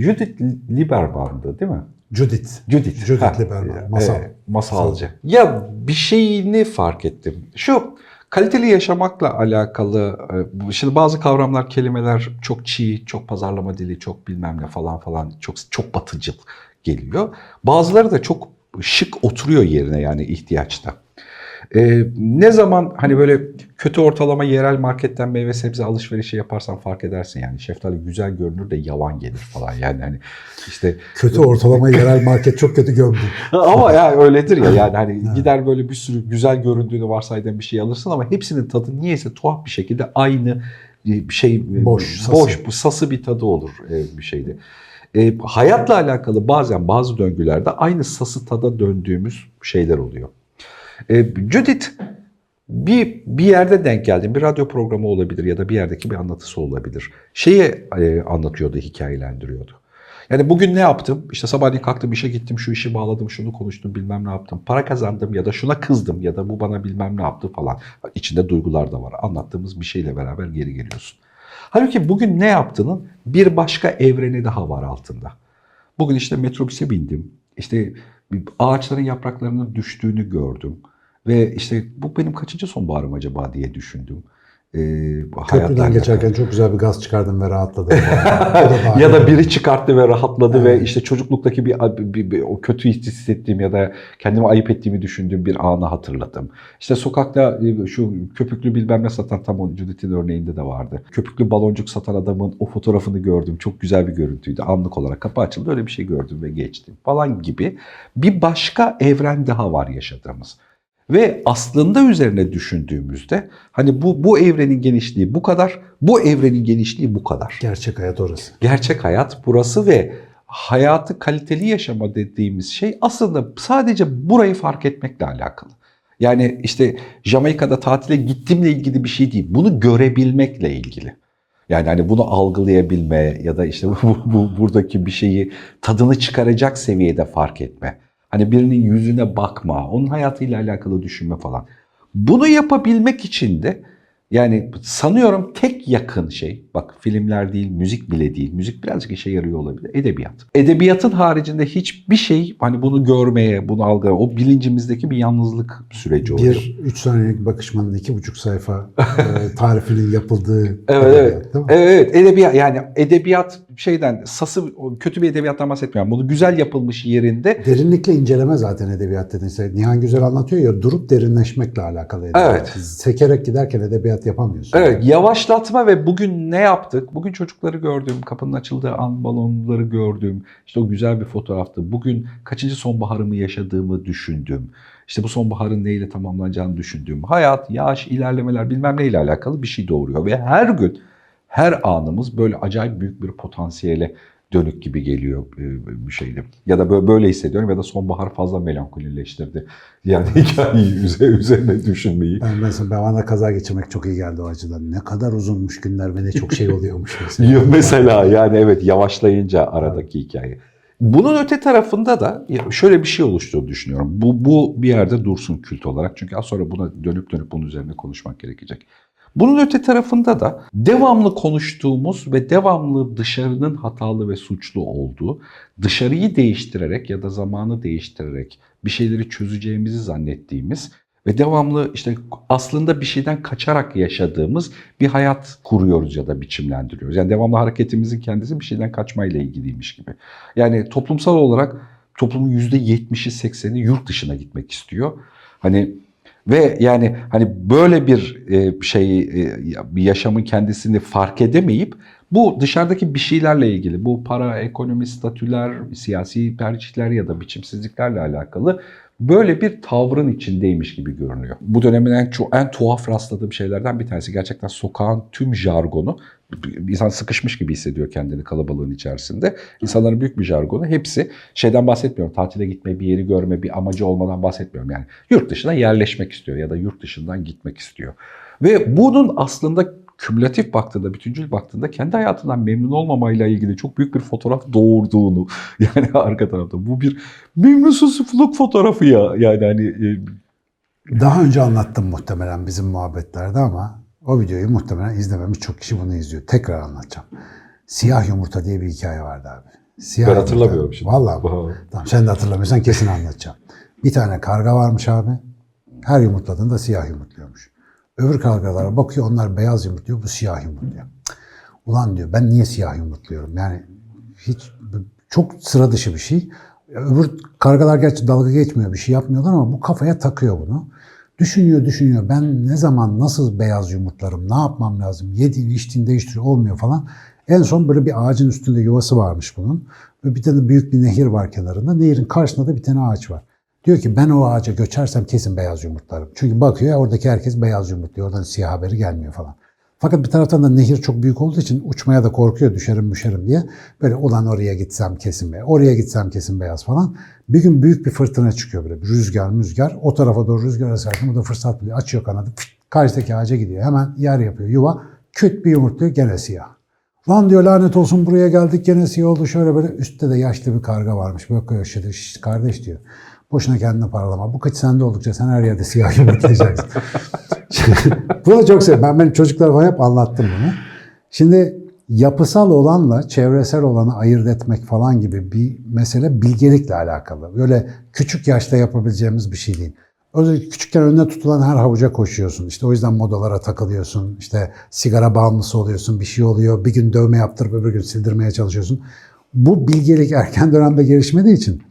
Judith Lieberman'dı değil mi? Judith. Judith. Judith Ha, Lieberman, e, masal. e, masalcı. Ya bir şeyini fark ettim. Şu kaliteli yaşamakla alakalı e, şimdi bazı kavramlar, kelimeler çok çiğ, çok pazarlama dili, çok bilmem ne falan falan çok çok batıcıl geliyor. Bazıları da çok şık oturuyor yerine yani ihtiyaçta. Ee, ne zaman hani böyle kötü ortalama yerel marketten meyve sebze alışverişi yaparsan fark edersin yani şeftali güzel görünür de yavan gelir falan yani hani işte Kötü ortalama yerel market çok kötü gömdü. ama ya öyledir ya yani hani gider böyle bir sürü güzel göründüğünü varsaydığın bir şey alırsın ama hepsinin tadı niyeyse tuhaf bir şekilde aynı şey Boş, sası. boş bu sası bir tadı olur e, bir şeyde. E, hayatla alakalı bazen bazı döngülerde aynı sası tada döndüğümüz şeyler oluyor. E, Judith bir bir yerde denk geldim. Bir radyo programı olabilir ya da bir yerdeki bir anlatısı olabilir. Şeyi e, anlatıyordu, hikayelendiriyordu. Yani bugün ne yaptım? İşte sabahleyin kalktım işe gittim, şu işi bağladım, şunu konuştum, bilmem ne yaptım. Para kazandım ya da şuna kızdım ya da bu bana bilmem ne yaptı falan. İçinde duygular da var. Anlattığımız bir şeyle beraber geri geliyorsun. Halbuki bugün ne yaptığının bir başka evreni daha var altında. Bugün işte metrobüse bindim. İşte ağaçların yapraklarının düştüğünü gördüm. Ve işte bu benim kaçıncı sonbaharım acaba diye düşündüm. Ee, Köprüden alakalı. geçerken çok güzel bir gaz çıkardım ve rahatladım. Da ya da biri çıkarttı ve rahatladı ve Evet. işte çocukluktaki bir, bir- bir- o kötü hissettiğim ya da kendimi ayıp ettiğimi düşündüğüm bir anı hatırladım. İşte sokakta e, şu köpüklü bilmem ne satan tam o Judith'in örneğinde de vardı. Köpüklü baloncuk satan adamın o fotoğrafını gördüm. Çok güzel bir görüntüydü. Anlık olarak kapı açıldı öyle bir şey gördüm ve geçtim falan gibi bir başka evren daha var yaşadığımız. Ve aslında üzerine düşündüğümüzde hani bu bu evrenin genişliği bu kadar, bu evrenin genişliği bu kadar. Gerçek hayat orası. Gerçek hayat burası ve hayatı kaliteli yaşama dediğimiz şey aslında sadece burayı fark etmekle alakalı. Yani işte Jamaika'da tatile gittimle ilgili bir şey değil. Bunu görebilmekle ilgili. Yani hani bunu algılayabilme ya da işte bu, bu buradaki bir şeyi tadını çıkaracak seviyede fark etme. Hani birinin yüzüne bakma, onun hayatıyla alakalı düşünme falan. Bunu yapabilmek için de yani sanıyorum tek yakın şey, bak filmler değil, müzik bile değil, müzik birazcık işe yarıyor olabilir, edebiyat. Edebiyatın haricinde hiçbir şey hani bunu görmeye, bunu algılamaya, o bilincimizdeki bir yalnızlık süreci oluyor. Bir üç saniyelik bakışmanın iki buçuk sayfa e, tarifinin yapıldığı Evet edebiyat, evet. evet edebiyat yani edebiyat şeyden sası kötü bir edebiyattan bahsetmiyorum. Bunu güzel yapılmış yerinde Derinlikle inceleme zaten edebiyat dediğin şey. Nihan Güzel anlatıyor ya durup derinleşmekle alakalı edebiyat. Evet. Sekerek giderken edebiyat yapamıyorsun. Evet, yavaşlatma ve bugün ne yaptık? Bugün çocukları gördüm, kapının açıldığı an balonları gördüm. İşte o güzel bir fotoğraftı. Bugün kaçıncı sonbaharımı yaşadığımı düşündüm. İşte bu sonbaharın neyle tamamlanacağını düşündüm. Hayat, yaş, ilerlemeler bilmem neyle alakalı bir şey doğuruyor. Ve her gün, her anımız böyle acayip büyük bir potansiyele dönük gibi geliyor e, bir şeyde. Ya da böyle, böyle hissediyorum ya da sonbahar fazla melankolileştirdi. Yani hikayeyi üze- üzerine düşünmeyi. Ben mesela ben bana kaza geçirmek çok iyi geldi o açıdan. Ne kadar uzunmuş günler ve ne çok şey oluyormuş mesela. Mesela yani evet yavaşlayınca aradaki hikaye. Bunun öte tarafında da şöyle bir şey oluştuğunu düşünüyorum. Bu, bu bir yerde dursun kült olarak. Çünkü az sonra buna dönüp dönüp bunun üzerine konuşmak gerekecek. Bunun öte tarafında da devamlı konuştuğumuz ve devamlı dışarının hatalı ve suçlu olduğu, dışarıyı değiştirerek ya da zamanı değiştirerek bir şeyleri çözeceğimizi zannettiğimiz ve devamlı işte aslında bir şeyden kaçarak yaşadığımız bir hayat kuruyoruz ya da biçimlendiriyoruz. Yani devamlı hareketimizin kendisi bir şeyden kaçmayla ilgiliymiş gibi. Yani toplumsal olarak toplumun %70'i 80'i yurt dışına gitmek istiyor. Hani ve yani hani böyle bir e, şey e, yaşamın kendisini fark edemeyip bu dışarıdaki bir şeylerle ilgili bu para, ekonomi, statüler, siyasi tercihler ya da biçimsizliklerle alakalı böyle bir tavrın içindeymiş gibi görünüyor. Bu dönemin en, en tuhaf rastladığım şeylerden bir tanesi gerçekten sokağın tüm jargonu insan sıkışmış gibi hissediyor kendini kalabalığın içerisinde. İnsanların büyük bir jargonu hepsi şeyden bahsetmiyorum. Tatile gitme, bir yeri görme, bir amacı olmadan bahsetmiyorum. Yani yurt dışına yerleşmek istiyor ya da yurt dışından gitmek istiyor. Ve bunun aslında kümülatif baktığında, bütüncül baktığında kendi hayatından memnun olmamayla ilgili çok büyük bir fotoğraf doğurduğunu yani arka tarafta bu bir memnunsuzluk fotoğrafı ya yani hani e, Daha önce anlattım muhtemelen bizim muhabbetlerde ama o videoyu muhtemelen izlememiş çok kişi bunu izliyor. Tekrar anlatacağım. Siyah Yumurta diye bir hikaye vardı abi. Siyah Ben yumurta. hatırlamıyorum şimdi. Vallahi. Tamam sen de hatırlamıyorsan kesin anlatacağım. Bir tane karga varmış abi. Her yumurtladığında siyah yumurtluyormuş. Öbür kargalara bakıyor onlar beyaz yumurtluyor bu siyah yumurtluyor. Ulan diyor ben niye siyah yumurtluyorum? Yani hiç çok sıra dışı bir şey. Öbür kargalar gerçi dalga geçmiyor bir şey yapmıyorlar ama bu kafaya takıyor bunu. Düşünüyor düşünüyor ben ne zaman nasıl beyaz yumurtlarım ne yapmam lazım yediğin içtiğin değiştiriyor olmuyor falan. En son böyle bir ağacın üstünde yuvası varmış bunun. Ve bir tane büyük bir nehir var kenarında. Nehirin karşısında da bir tane ağaç var. Diyor ki ben o ağaca göçersem kesin beyaz yumurtlarım. Çünkü bakıyor ya oradaki herkes beyaz yumurtluyor. Oradan siyah haberi gelmiyor falan. Fakat bir taraftan da nehir çok büyük olduğu için uçmaya da korkuyor düşerim müşerim diye. Böyle ulan oraya gitsem kesin beyaz, oraya gitsem kesin beyaz falan. Bir gün büyük bir fırtına çıkıyor böyle bir rüzgar müzgar. O tarafa doğru rüzgar eserken bu da fırsat buluyor. Açıyor kanadı fıt, karşıdaki ağaca gidiyor. Hemen yer yapıyor yuva. Küt bir yumurtluyor gene siyah. Lan diyor lanet olsun buraya geldik gene siyah oldu şöyle böyle. Üstte de yaşlı bir karga varmış. Böyle şişe, kardeş diyor. Boşuna kendini paralama. Bu kaç sende oldukça sen her yerde siyah yumurtlayacaksın. Bunu çok seviyorum. Ben benim çocuklara falan hep anlattım bunu. Şimdi yapısal olanla çevresel olanı ayırt etmek falan gibi bir mesele bilgelikle alakalı. Böyle küçük yaşta yapabileceğimiz bir şey değil. Öyle küçükken önüne tutulan her havuca koşuyorsun. İşte o yüzden modalara takılıyorsun. İşte sigara bağımlısı oluyorsun. Bir şey oluyor. Bir gün dövme yaptırıp öbür gün sildirmeye çalışıyorsun. Bu bilgelik erken dönemde gelişmediği için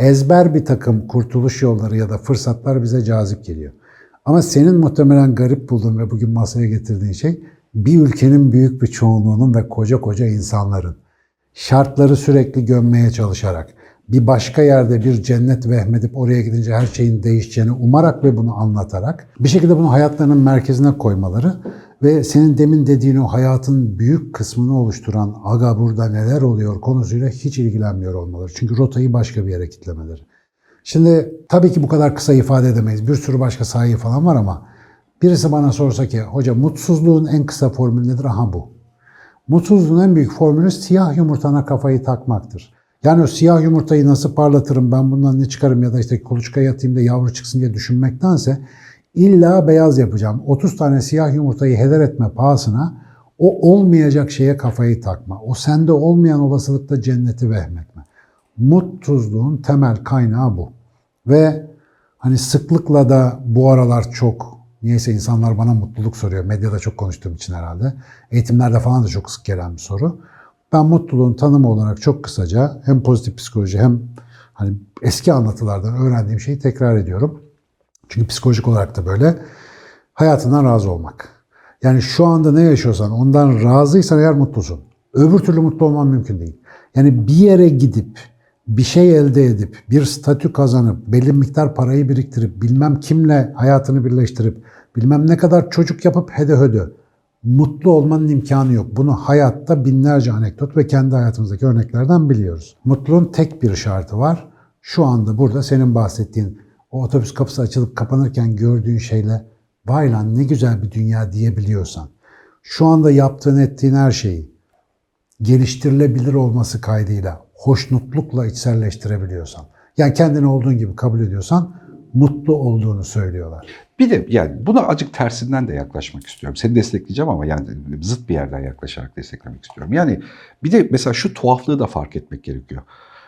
ezber bir takım kurtuluş yolları ya da fırsatlar bize cazip geliyor. Ama senin muhtemelen garip bulduğun ve bugün masaya getirdiğin şey bir ülkenin büyük bir çoğunluğunun ve koca koca insanların şartları sürekli gömmeye çalışarak bir başka yerde bir cennet vehmedip oraya gidince her şeyin değişeceğini umarak ve bunu anlatarak bir şekilde bunu hayatlarının merkezine koymaları ve senin demin dediğin o hayatın büyük kısmını oluşturan aga burada neler oluyor konusuyla hiç ilgilenmiyor olmaları. Çünkü rotayı başka bir yere kitlemeleri. Şimdi tabii ki bu kadar kısa ifade edemeyiz. Bir sürü başka sayı falan var ama birisi bana sorsa ki hoca mutsuzluğun en kısa formülü nedir? Aha bu. Mutsuzluğun en büyük formülü siyah yumurtana kafayı takmaktır. Yani o siyah yumurtayı nasıl parlatırım, ben bundan ne çıkarım ya da işte kuluçkaya yatayım da yavru çıksın diye düşünmektense illa beyaz yapacağım. 30 tane siyah yumurtayı heder etme pahasına o olmayacak şeye kafayı takma. O sende olmayan olasılıkta cenneti vehmetme. Mutsuzluğun temel kaynağı bu. Ve hani sıklıkla da bu aralar çok niyeyse insanlar bana mutluluk soruyor. Medyada çok konuştuğum için herhalde. Eğitimlerde falan da çok sık gelen bir soru. Ben mutluluğun tanımı olarak çok kısaca hem pozitif psikoloji hem hani eski anlatılardan öğrendiğim şeyi tekrar ediyorum. Çünkü psikolojik olarak da böyle hayatından razı olmak. Yani şu anda ne yaşıyorsan ondan razıysan eğer mutlusun. Öbür türlü mutlu olman mümkün değil. Yani bir yere gidip bir şey elde edip, bir statü kazanıp, belli miktar parayı biriktirip, bilmem kimle hayatını birleştirip, bilmem ne kadar çocuk yapıp hede hödö. Mutlu olmanın imkanı yok. Bunu hayatta binlerce anekdot ve kendi hayatımızdaki örneklerden biliyoruz. Mutluluğun tek bir şartı var. Şu anda burada senin bahsettiğin o otobüs kapısı açılıp kapanırken gördüğün şeyle vay lan ne güzel bir dünya diyebiliyorsan, şu anda yaptığın ettiğin her şeyi geliştirilebilir olması kaydıyla hoşnutlukla içselleştirebiliyorsan, yani kendini olduğun gibi kabul ediyorsan mutlu olduğunu söylüyorlar. Bir de yani buna acık tersinden de yaklaşmak istiyorum. Seni destekleyeceğim ama yani zıt bir yerden yaklaşarak desteklemek istiyorum. Yani bir de mesela şu tuhaflığı da fark etmek gerekiyor.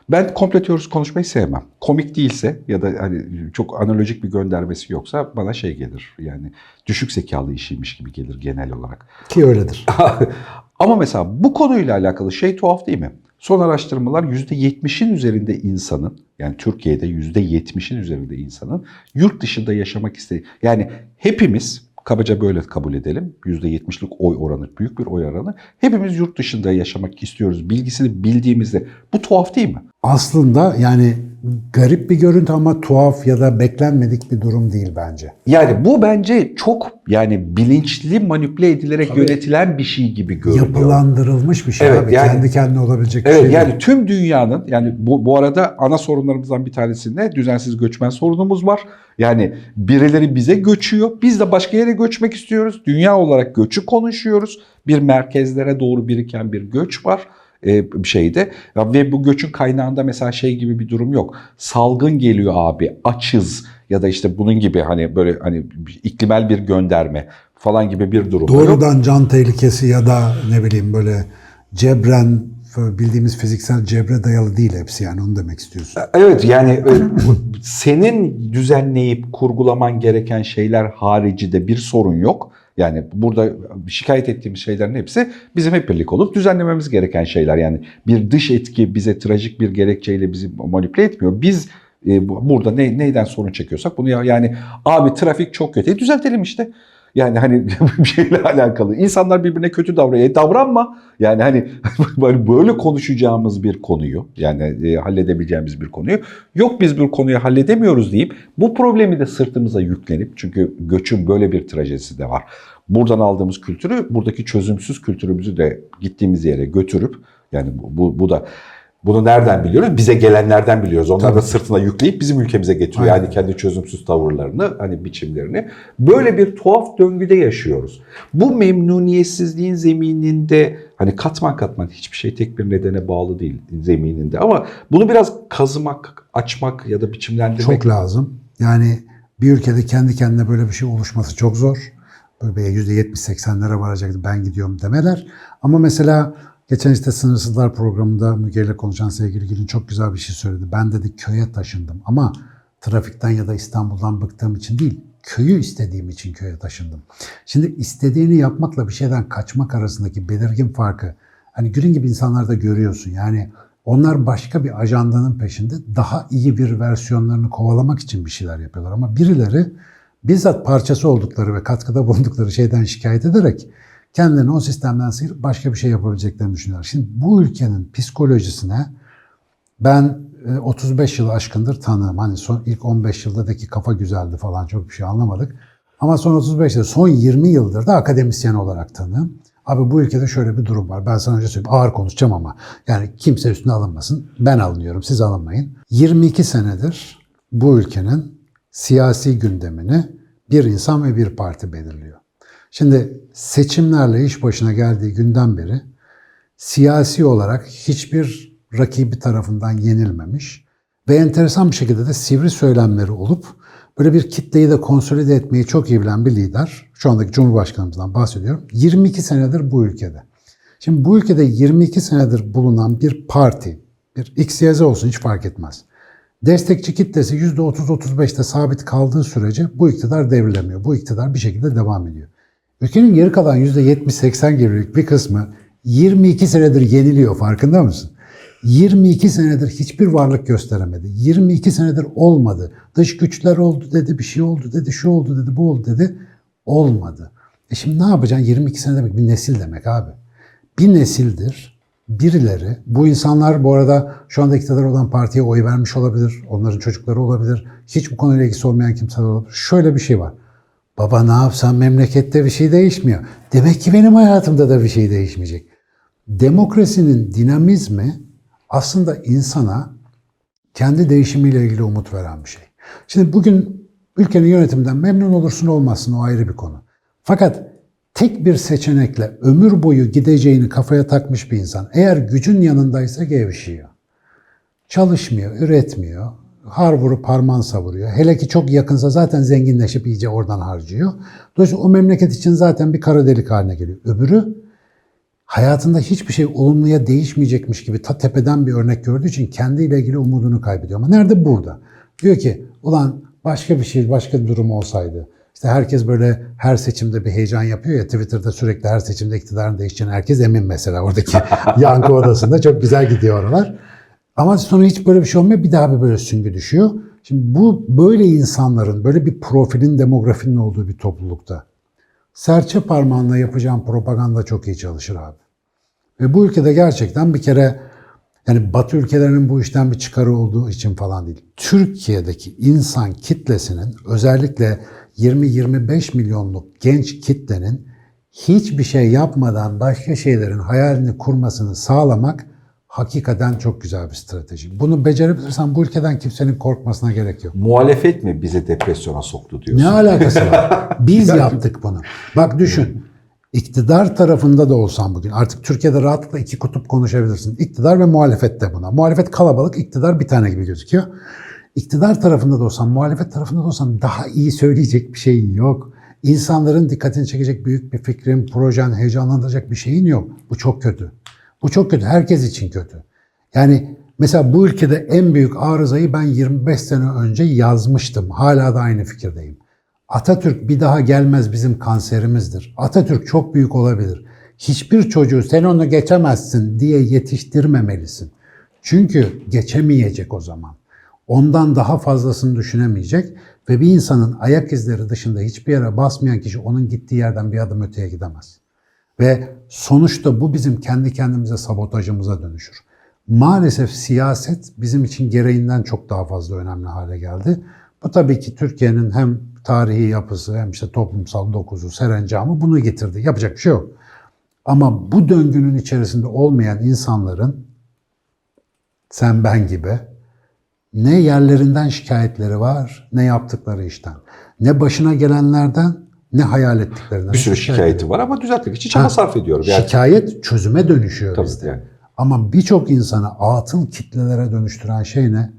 Ben komplo teorisi konuşmayı sevmem. Komik değilse ya da hani çok analojik bir göndermesi yoksa bana şey gelir. Yani düşük zekalı işiymiş gibi gelir genel olarak. Ki öyledir. Ama mesela bu konuyla alakalı şey tuhaf değil mi? Son araştırmalar %70'in üzerinde insanın, yani Türkiye'de %70'in üzerinde insanın yurt dışında yaşamak istediği, yani hepimiz, kabaca böyle kabul edelim, %70'lik oy oranı, büyük bir oy oranı, hepimiz yurt dışında yaşamak istiyoruz bilgisini bildiğimizde. Bu tuhaf değil mi? Aslında yani garip bir görüntü ama tuhaf ya da beklenmedik bir durum değil bence. Yani bu bence çok yani bilinçli manipüle edilerek yönetilen bir şey gibi görünüyor. Yapılandırılmış bir şey Evet, abi. yani- Kendi kendine olabilecek bir Evet şey değil. yani tüm dünyanın yani bu, bu arada ana sorunlarımızdan bir tanesinde düzensiz göçmen sorunumuz var. Yani birileri bize göçüyor. Biz de başka yere göçmek istiyoruz. Dünya olarak göçü konuşuyoruz. Bir merkezlere doğru biriken bir göç var e, bir şeyde ve bu göçün kaynağında mesela şey gibi bir durum yok. Salgın geliyor abi, açız ya da işte bunun gibi hani böyle hani iklimel bir gönderme falan gibi bir durum. da yok. Doğrudan can tehlikesi ya da ne bileyim böyle cebren bildiğimiz fiziksel cebre dayalı değil hepsi yani onu demek istiyorsun. Evet yani e, senin düzenleyip kurgulaman gereken şeyler harici de bir sorun yok. Yani burada şikayet ettiğimiz şeylerin hepsi bizim hep birlik olup düzenlememiz gereken şeyler. Yani bir dış etki bize trajik bir gerekçeyle bizi manipüle etmiyor. Biz e, bu- burada ne, neyden sorun çekiyorsak bunu ya, yani abi trafik çok kötü. E, düzeltelim işte. Yani hani bir şeyle alakalı. İnsanlar birbirine kötü davranıyor. E, davranma. Yani hani böyle konuşacağımız bir konuyu yani e, halledebileceğimiz bir konuyu yok biz bir konuyu halledemiyoruz deyip bu problemi de sırtımıza yüklenip çünkü göçün böyle bir trajedisi de var. Buradan aldığımız kültürü buradaki çözümsüz kültürümüzü de gittiğimiz yere götürüp yani bu, bu, bu da bunu nereden biliyoruz? Bize gelenlerden biliyoruz. Onlar da sırtına yükleyip bizim ülkemize getiriyor. Aynen. Yani kendi çözümsüz tavırlarını, hani biçimlerini. Böyle bir tuhaf döngüde yaşıyoruz. Bu memnuniyetsizliğin zemininde hani katman katman hiçbir şey tek bir nedene bağlı değil zemininde. Ama bunu biraz kazımak, açmak ya da biçimlendirmek Çok lazım. Yani bir ülkede kendi kendine böyle bir şey oluşması çok zor. Böyle bir %70-80'lere varacaktı ben gidiyorum demeler. Ama mesela geçen işte Sınırsızlar programında Müge ile konuşan sevgili Gül'ün çok güzel bir şey söyledi. Ben dedi köye taşındım ama trafikten ya da İstanbul'dan bıktığım için değil, köyü istediğim için köye taşındım. Şimdi istediğini yapmakla bir şeyden kaçmak arasındaki belirgin farkı hani Gül'ün gibi insanlarda görüyorsun. Yani onlar başka bir ajandanın peşinde daha iyi bir versiyonlarını kovalamak için bir şeyler yapıyorlar. Ama birileri bizzat parçası oldukları ve katkıda bulundukları şeyden şikayet ederek kendilerini o sistemden sıyırıp başka bir şey yapabileceklerini düşünüyorlar. Şimdi bu ülkenin psikolojisine ben e, 35 yıl aşkındır tanığım. Hani son ilk 15 yıldaki kafa güzeldi falan çok bir şey anlamadık. Ama son 35 yıl, son 20 yıldır da akademisyen olarak tanığım. Abi bu ülkede şöyle bir durum var. Ben sana önce söyleyeyim. Ağır konuşacağım ama. Yani kimse üstüne alınmasın. Ben alınıyorum. Siz alınmayın. 22 senedir bu ülkenin siyasi gündemini bir insan ve bir parti belirliyor. Şimdi seçimlerle iş başına geldiği günden beri siyasi olarak hiçbir rakibi tarafından yenilmemiş ve enteresan bir şekilde de sivri söylemleri olup böyle bir kitleyi de konsolide etmeyi çok iyi bilen bir lider. Şu andaki Cumhurbaşkanımızdan bahsediyorum. 22 senedir bu ülkede. Şimdi bu ülkede 22 senedir bulunan bir parti, bir X, Y, Z olsun hiç fark etmez. Destekçi kitlesi %30-35'te sabit kaldığı sürece bu iktidar devrilemiyor. Bu iktidar bir şekilde devam ediyor. Ülkenin geri kalan %70-80 gibilik bir kısmı 22 senedir yeniliyor farkında mısın? 22 senedir hiçbir varlık gösteremedi. 22 senedir olmadı. Dış güçler oldu dedi, bir şey oldu dedi, şu oldu dedi, bu oldu dedi. Olmadı. E şimdi ne yapacaksın? 22 sene demek bir nesil demek abi. Bir nesildir birileri, bu insanlar bu arada şu anda iktidar olan partiye oy vermiş olabilir, onların çocukları olabilir, hiç bu konuyla ilgisi olmayan kimseler olabilir. Şöyle bir şey var. Baba ne yapsam memlekette bir şey değişmiyor. Demek ki benim hayatımda da bir şey değişmeyecek. Demokrasinin dinamizmi aslında insana kendi değişimiyle ilgili umut veren bir şey. Şimdi bugün ülkenin yönetiminden memnun olursun olmazsın o ayrı bir konu. Fakat tek bir seçenekle ömür boyu gideceğini kafaya takmış bir insan eğer gücün yanındaysa gevşiyor. Çalışmıyor, üretmiyor, har vurup harman savuruyor. Hele ki çok yakınsa zaten zenginleşip iyice oradan harcıyor. Dolayısıyla o memleket için zaten bir kara delik haline geliyor. Öbürü hayatında hiçbir şey olumluya değişmeyecekmiş gibi ta tepeden bir örnek gördüğü için kendiyle ilgili umudunu kaybediyor. Ama nerede? Burada. Diyor ki ulan başka bir şey, başka bir durum olsaydı. İşte herkes böyle her seçimde bir heyecan yapıyor ya Twitter'da sürekli her seçimde iktidarın değişeceğine herkes emin mesela oradaki yankı odasında çok güzel gidiyor oralar. Ama sonra hiç böyle bir şey olmuyor. Bir daha bir böyle süngü düşüyor. Şimdi bu böyle insanların, böyle bir profilin, demografinin olduğu bir toplulukta serçe parmağınla yapacağın propaganda çok iyi çalışır abi. Ve bu ülkede gerçekten bir kere yani Batı ülkelerinin bu işten bir çıkarı olduğu için falan değil. Türkiye'deki insan kitlesinin özellikle 20-25 milyonluk genç kitlenin hiçbir şey yapmadan başka şeylerin hayalini kurmasını sağlamak hakikaten çok güzel bir strateji. Bunu becerebilirsen bu ülkeden kimsenin korkmasına gerek yok. muhalefet mi bizi depresyona soktu diyorsun? Ne alakası var? Biz yaptık bunu. Bak düşün. İktidar tarafında da olsan bugün artık Türkiye'de rahatlıkla iki kutup konuşabilirsin. İktidar ve muhalefet de buna. Muhalefet kalabalık, iktidar bir tane gibi gözüküyor. İktidar tarafında da olsan, muhalefet tarafında da olsan daha iyi söyleyecek bir şeyin yok. İnsanların dikkatini çekecek büyük bir fikrin, projen, heyecanlandıracak bir şeyin yok. Bu çok kötü. Bu çok kötü. Herkes için kötü. Yani mesela bu ülkede en büyük arızayı ben 25 sene önce yazmıştım. Hala da aynı fikirdeyim. Atatürk bir daha gelmez bizim kanserimizdir. Atatürk çok büyük olabilir. Hiçbir çocuğu sen onu geçemezsin diye yetiştirmemelisin. Çünkü geçemeyecek o zaman. Ondan daha fazlasını düşünemeyecek ve bir insanın ayak izleri dışında hiçbir yere basmayan kişi onun gittiği yerden bir adım öteye gidemez. Ve sonuçta bu bizim kendi kendimize sabotajımıza dönüşür. Maalesef siyaset bizim için gereğinden çok daha fazla önemli hale geldi. Bu tabii ki Türkiye'nin hem tarihi yapısı hem işte toplumsal dokuzu, serencamı bunu getirdi. Yapacak bir şey yok. Ama bu döngünün içerisinde olmayan insanların sen ben gibi ne yerlerinden şikayetleri var, ne yaptıkları işten. Ne başına gelenlerden, ne hayal ettiklerinden. Bir sürü Şikayet şikayeti var ama düzeltmek için çaba sarf ediyorum. Yani, Şikayet çözüme dönüşüyor Tabii, bizde. yani. Ama birçok insanı atıl kitlelere dönüştüren şey ne?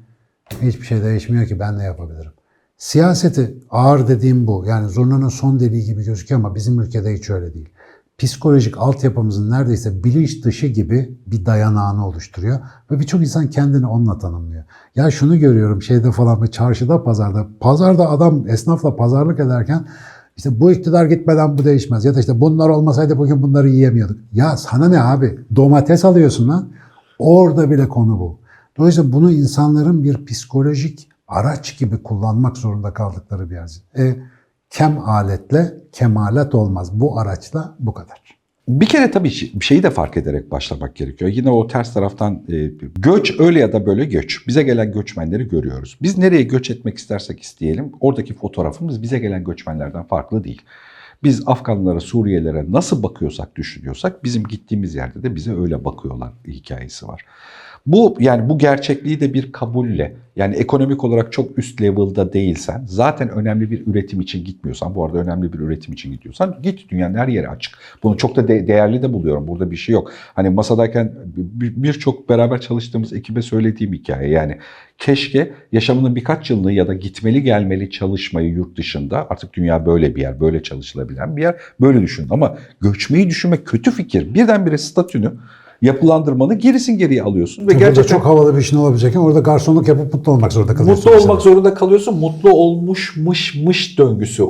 Hiçbir şey değişmiyor ki ben ne yapabilirim? Siyaseti ağır dediğim bu. Yani zurnanın son deliği gibi gözüküyor ama bizim ülkede hiç öyle değil. Psikolojik altyapımızın neredeyse bilinç dışı gibi bir dayanağını oluşturuyor. Ve birçok insan kendini onunla tanımlıyor. Ya şunu görüyorum şeyde falan ve çarşıda pazarda. Pazarda adam esnafla pazarlık ederken işte bu iktidar gitmeden bu değişmez. Ya da işte bunlar olmasaydı bugün bunları yiyemiyorduk. Ya sana ne abi? Domates alıyorsun lan. Orada bile konu bu. Dolayısıyla bunu insanların bir psikolojik araç gibi kullanmak zorunda kaldıkları bir yer. E, kem aletle kemalet olmaz. Bu araçla bu kadar. Bir kere tabii bir şeyi de fark ederek başlamak gerekiyor. Yine o ters taraftan e, göç öyle ya da böyle göç. Bize gelen göçmenleri görüyoruz. Biz nereye göç etmek istersek isteyelim oradaki fotoğrafımız bize gelen göçmenlerden farklı değil. Biz Afganlara, Suriyelilere nasıl bakıyorsak, düşünüyorsak bizim gittiğimiz yerde de bize öyle bakıyorlar hikayesi var. Bu yani bu gerçekliği de bir kabulle yani ekonomik olarak çok üst level'da değilsen zaten önemli bir üretim için gitmiyorsan bu arada önemli bir üretim için gidiyorsan git dünyanın her yeri açık. Bunu çok da de- değerli de buluyorum. Burada bir şey yok. Hani masadayken bir- birçok beraber çalıştığımız ekibe söylediğim hikaye yani keşke yaşamının birkaç yılını ya da gitmeli gelmeli çalışmayı yurt dışında artık dünya böyle bir yer, böyle çalışılabilen bir yer. Böyle düşün ama göçmeyi düşünmek kötü fikir. Birdenbire statünü yapılandırmanı gerisin geriye alıyorsun ve gerçekten çok havalı bir işin olabilecekken orada garsonluk yapıp mutlu olmak zorunda kalıyorsun. Mutlu olmak zorunda kalıyorsun. Mutlu olmuşmış döngüsü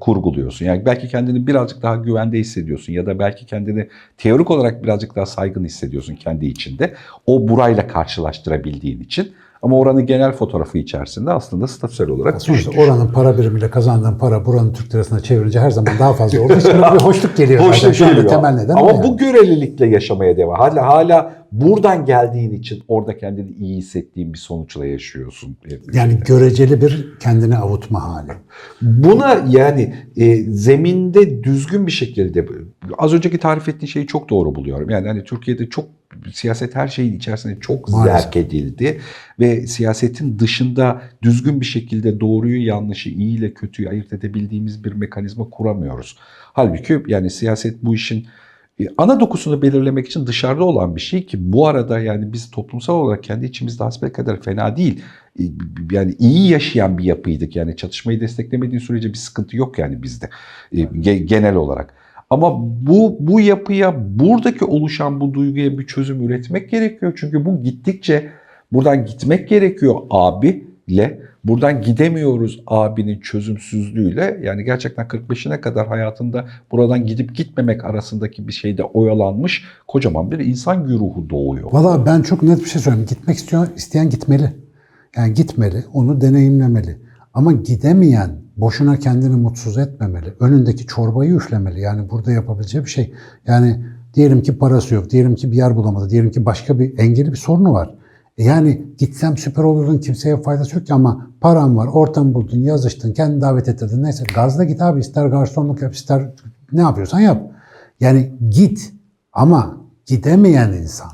kurguluyorsun. Yani belki kendini birazcık daha güvende hissediyorsun ya da belki kendini teorik olarak birazcık daha saygın hissediyorsun kendi içinde. O burayla karşılaştırabildiğin için. Ama oranın genel fotoğrafı içerisinde aslında statüsel olarak Sonuçta düşüyor. oranın para birimiyle kazandığın para buranın Türk lirasına çevirince her zaman daha fazla olduğu için bir hoşluk geliyor. zaten. Hoşluk anda geliyor. temel neden Ama bu görelilikle yaşamaya devam. Hala, hala buradan geldiğin için orada kendini iyi hissettiğin bir sonuçla yaşıyorsun. Yani göreceli bir kendini avutma hali. Buna yani e, zeminde düzgün bir şekilde az önceki tarif ettiğin şeyi çok doğru buluyorum. Yani hani Türkiye'de çok siyaset her şeyin içerisinde çok Maalesef. zerk edildi ve siyasetin dışında düzgün bir şekilde doğruyu yanlışı, iyi ile kötüyü ayırt edebildiğimiz bir mekanizma kuramıyoruz. Halbuki yani siyaset bu işin e, ana dokusunu belirlemek için dışarıda olan bir şey ki bu arada yani biz toplumsal olarak kendi içimizde hasbelkader fena değil. E, Yani iyi yaşayan bir yapıydık. Yani çatışmayı desteklemediğin sürece bir sıkıntı yok yani bizde e, ge- genel olarak. Ama bu bu yapıya buradaki oluşan bu duyguya bir çözüm üretmek gerekiyor. Çünkü bu gittikçe buradan gitmek gerekiyor abiyle. Buradan gidemiyoruz abinin çözümsüzlüğüyle. Yani gerçekten 45'ine kadar hayatında buradan gidip gitmemek arasındaki bir şeyde oyalanmış kocaman bir insan güruhu doğuyor. Valla ben çok net bir şey söyleyeyim. Gitmek istiyor, isteyen gitmeli. Yani gitmeli, onu deneyimlemeli. Ama gidemeyen boşuna kendini mutsuz etmemeli. Önündeki çorbayı üflemeli. Yani burada yapabileceği bir şey. Yani diyelim ki parası yok, diyelim ki bir yer bulamadı, diyelim ki başka bir engeli bir sorunu var. Yani gitsem süper olurdun kimseye faydası yok ki ama paran var, ortam buldun, yazıştın, kendini davet ettirdin. Neyse gazla git abi ister garsonluk yap ister ne yapıyorsan yap. Yani git ama gidemeyen insan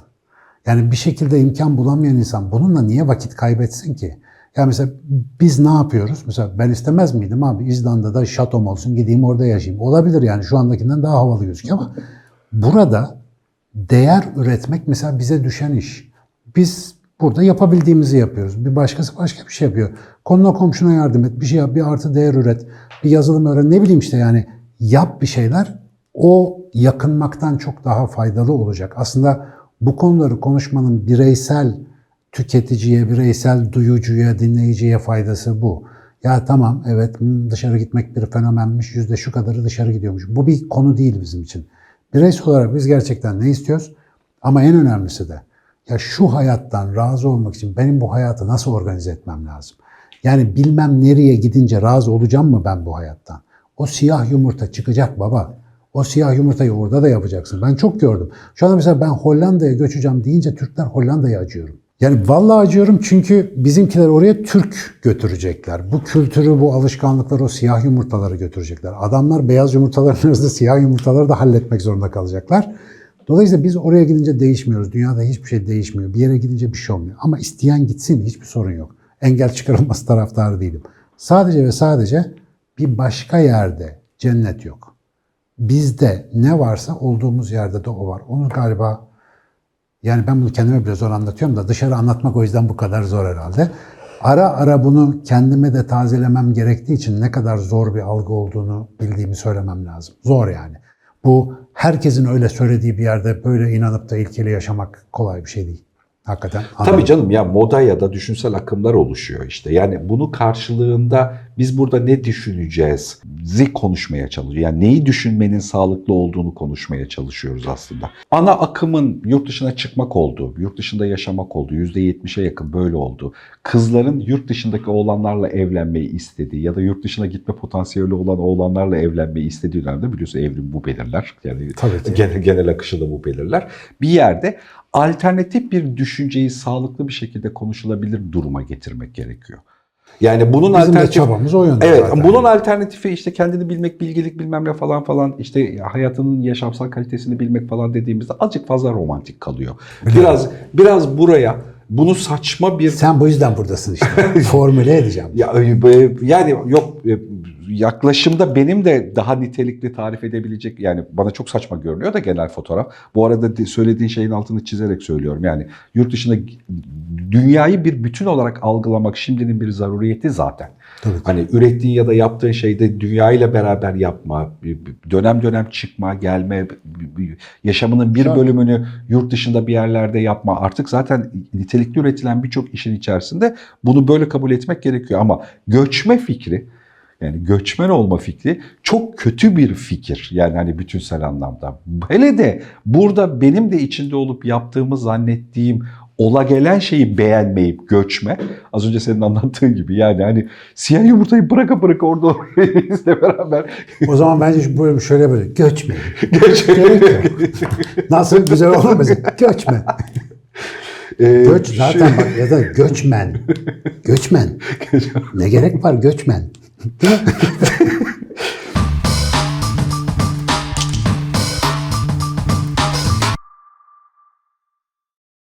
yani bir şekilde imkan bulamayan insan bununla niye vakit kaybetsin ki? Ya mesela biz ne yapıyoruz? Mesela ben istemez miydim abi İzlanda'da şatom olsun gideyim orada yaşayayım. Olabilir yani şu andakinden daha havalı gözüküyor ama burada değer üretmek mesela bize düşen iş. Biz burada yapabildiğimizi yapıyoruz. Bir başkası başka bir şey yapıyor. Konuna komşuna yardım et, bir şey yap, bir artı değer üret, bir yazılım öğren, ne bileyim işte yani yap bir şeyler. O yakınmaktan çok daha faydalı olacak. Aslında Bu konuları konuşmanın bireysel tüketiciye, bireysel duyucuya, dinleyiciye faydası bu. Ya tamam evet hmm, dışarı gitmek bir fenomenmiş, yüzde şu kadarı dışarı gidiyormuş. Bu bir konu değil bizim için. Bireysel olarak biz gerçekten ne istiyoruz? Ama en önemlisi de ya şu hayattan razı olmak için benim bu hayatı nasıl organize etmem lazım? Yani bilmem nereye gidince razı olacağım mı ben bu hayattan? O siyah yumurta çıkacak baba. O siyah yumurtayı orada da yapacaksın. Ben çok gördüm. Şu anda mesela ben Hollanda'ya göçeceğim deyince Türkler Hollanda'ya acıyorum. Yani vallahi acıyorum çünkü bizimkiler oraya Türk götürecekler. Bu kültürü, bu alışkanlıkları, o siyah yumurtaları götürecekler. Adamlar beyaz yumurtaların arasında siyah yumurtaları da halletmek zorunda kalacaklar. Dolayısıyla biz oraya gidince değişmiyoruz. Dünyada hiçbir şey değişmiyor. Bir yere gidince bir şey olmuyor. Ama isteyen gitsin hiçbir sorun yok. Engel çıkarılması taraftarı değilim. Sadece ve sadece bir başka yerde cennet yok. Bizde ne varsa olduğumuz yerde de o var. Onu galiba yani ben bunu kendime bile zor anlatıyorum da dışarı anlatmak o yüzden bu kadar zor herhalde. Ara ara bunu kendime de tazelemem gerektiği için ne kadar zor bir algı olduğunu bildiğimi söylemem lazım. Zor yani. Bu herkesin öyle söylediği bir yerde böyle inanıp da ilkeli yaşamak kolay bir şey değil. Hakikaten. Tabii canım ya moda ya da düşünsel akımlar oluşuyor işte. Yani bunu karşılığında biz burada ne düşüneceğiz? Zi konuşmaya çalışıyoruz. Yani neyi düşünmenin sağlıklı olduğunu konuşmaya çalışıyoruz aslında. Ana akımın yurt dışına çıkmak olduğu, yurt dışında yaşamak olduğu, %70'e yakın böyle oldu. Kızların yurt dışındaki oğlanlarla evlenmeyi istediği ya da yurt dışına gitme potansiyeli olan oğlanlarla evlenmeyi istediği dönemde biliyorsun evrim bu belirler. Yani Tabii genel, genel akışı da bu belirler. Bir yerde alternatif bir düşünceyi sağlıklı bir şekilde konuşulabilir duruma getirmek gerekiyor. Yani bunun Bizim de alternatif çabamız o yönde Evet, zaten. bunun alternatifi işte kendini bilmek, bilgilik bilmem ne falan falan işte hayatının yaşamsal kalitesini bilmek falan dediğimizde azıcık fazla romantik kalıyor. Biraz biraz buraya bunu saçma bir Sen bu yüzden buradasın işte. Formüle edeceğim. ya e, yani yok e, yaklaşımda benim de daha nitelikli tarif edebilecek yani bana çok saçma görünüyor da genel fotoğraf. Bu arada söylediğin şeyin altını çizerek söylüyorum. Yani yurt dışında dünyayı bir bütün olarak algılamak şimdinin bir zaruriyeti zaten. Tabii. Hani ürettiğin ya da yaptığın şeyde dünyayla beraber yapma, dönem dönem çıkma, gelme, yaşamının bir bölümünü yurt dışında bir yerlerde yapma. Artık zaten nitelikli üretilen birçok işin içerisinde bunu böyle kabul etmek gerekiyor. Ama göçme fikri, yani göçmen olma fikri çok kötü bir fikir. Yani hani bütünsel anlamda. Hele de burada benim de içinde olup yaptığımı zannettiğim ola gelen şeyi beğenmeyip göçme. Az önce senin anlattığın gibi yani hani siyah yumurtayı bıraka bıraka orada bizle beraber O zaman bence böyle şöyle böyle göçme. göçme. Nasıl güzel olur mesela? Göçme. Ee, Göç zaten bak ya da göçmen. Göçmen. Ne gerek var göçmen? Değil mi?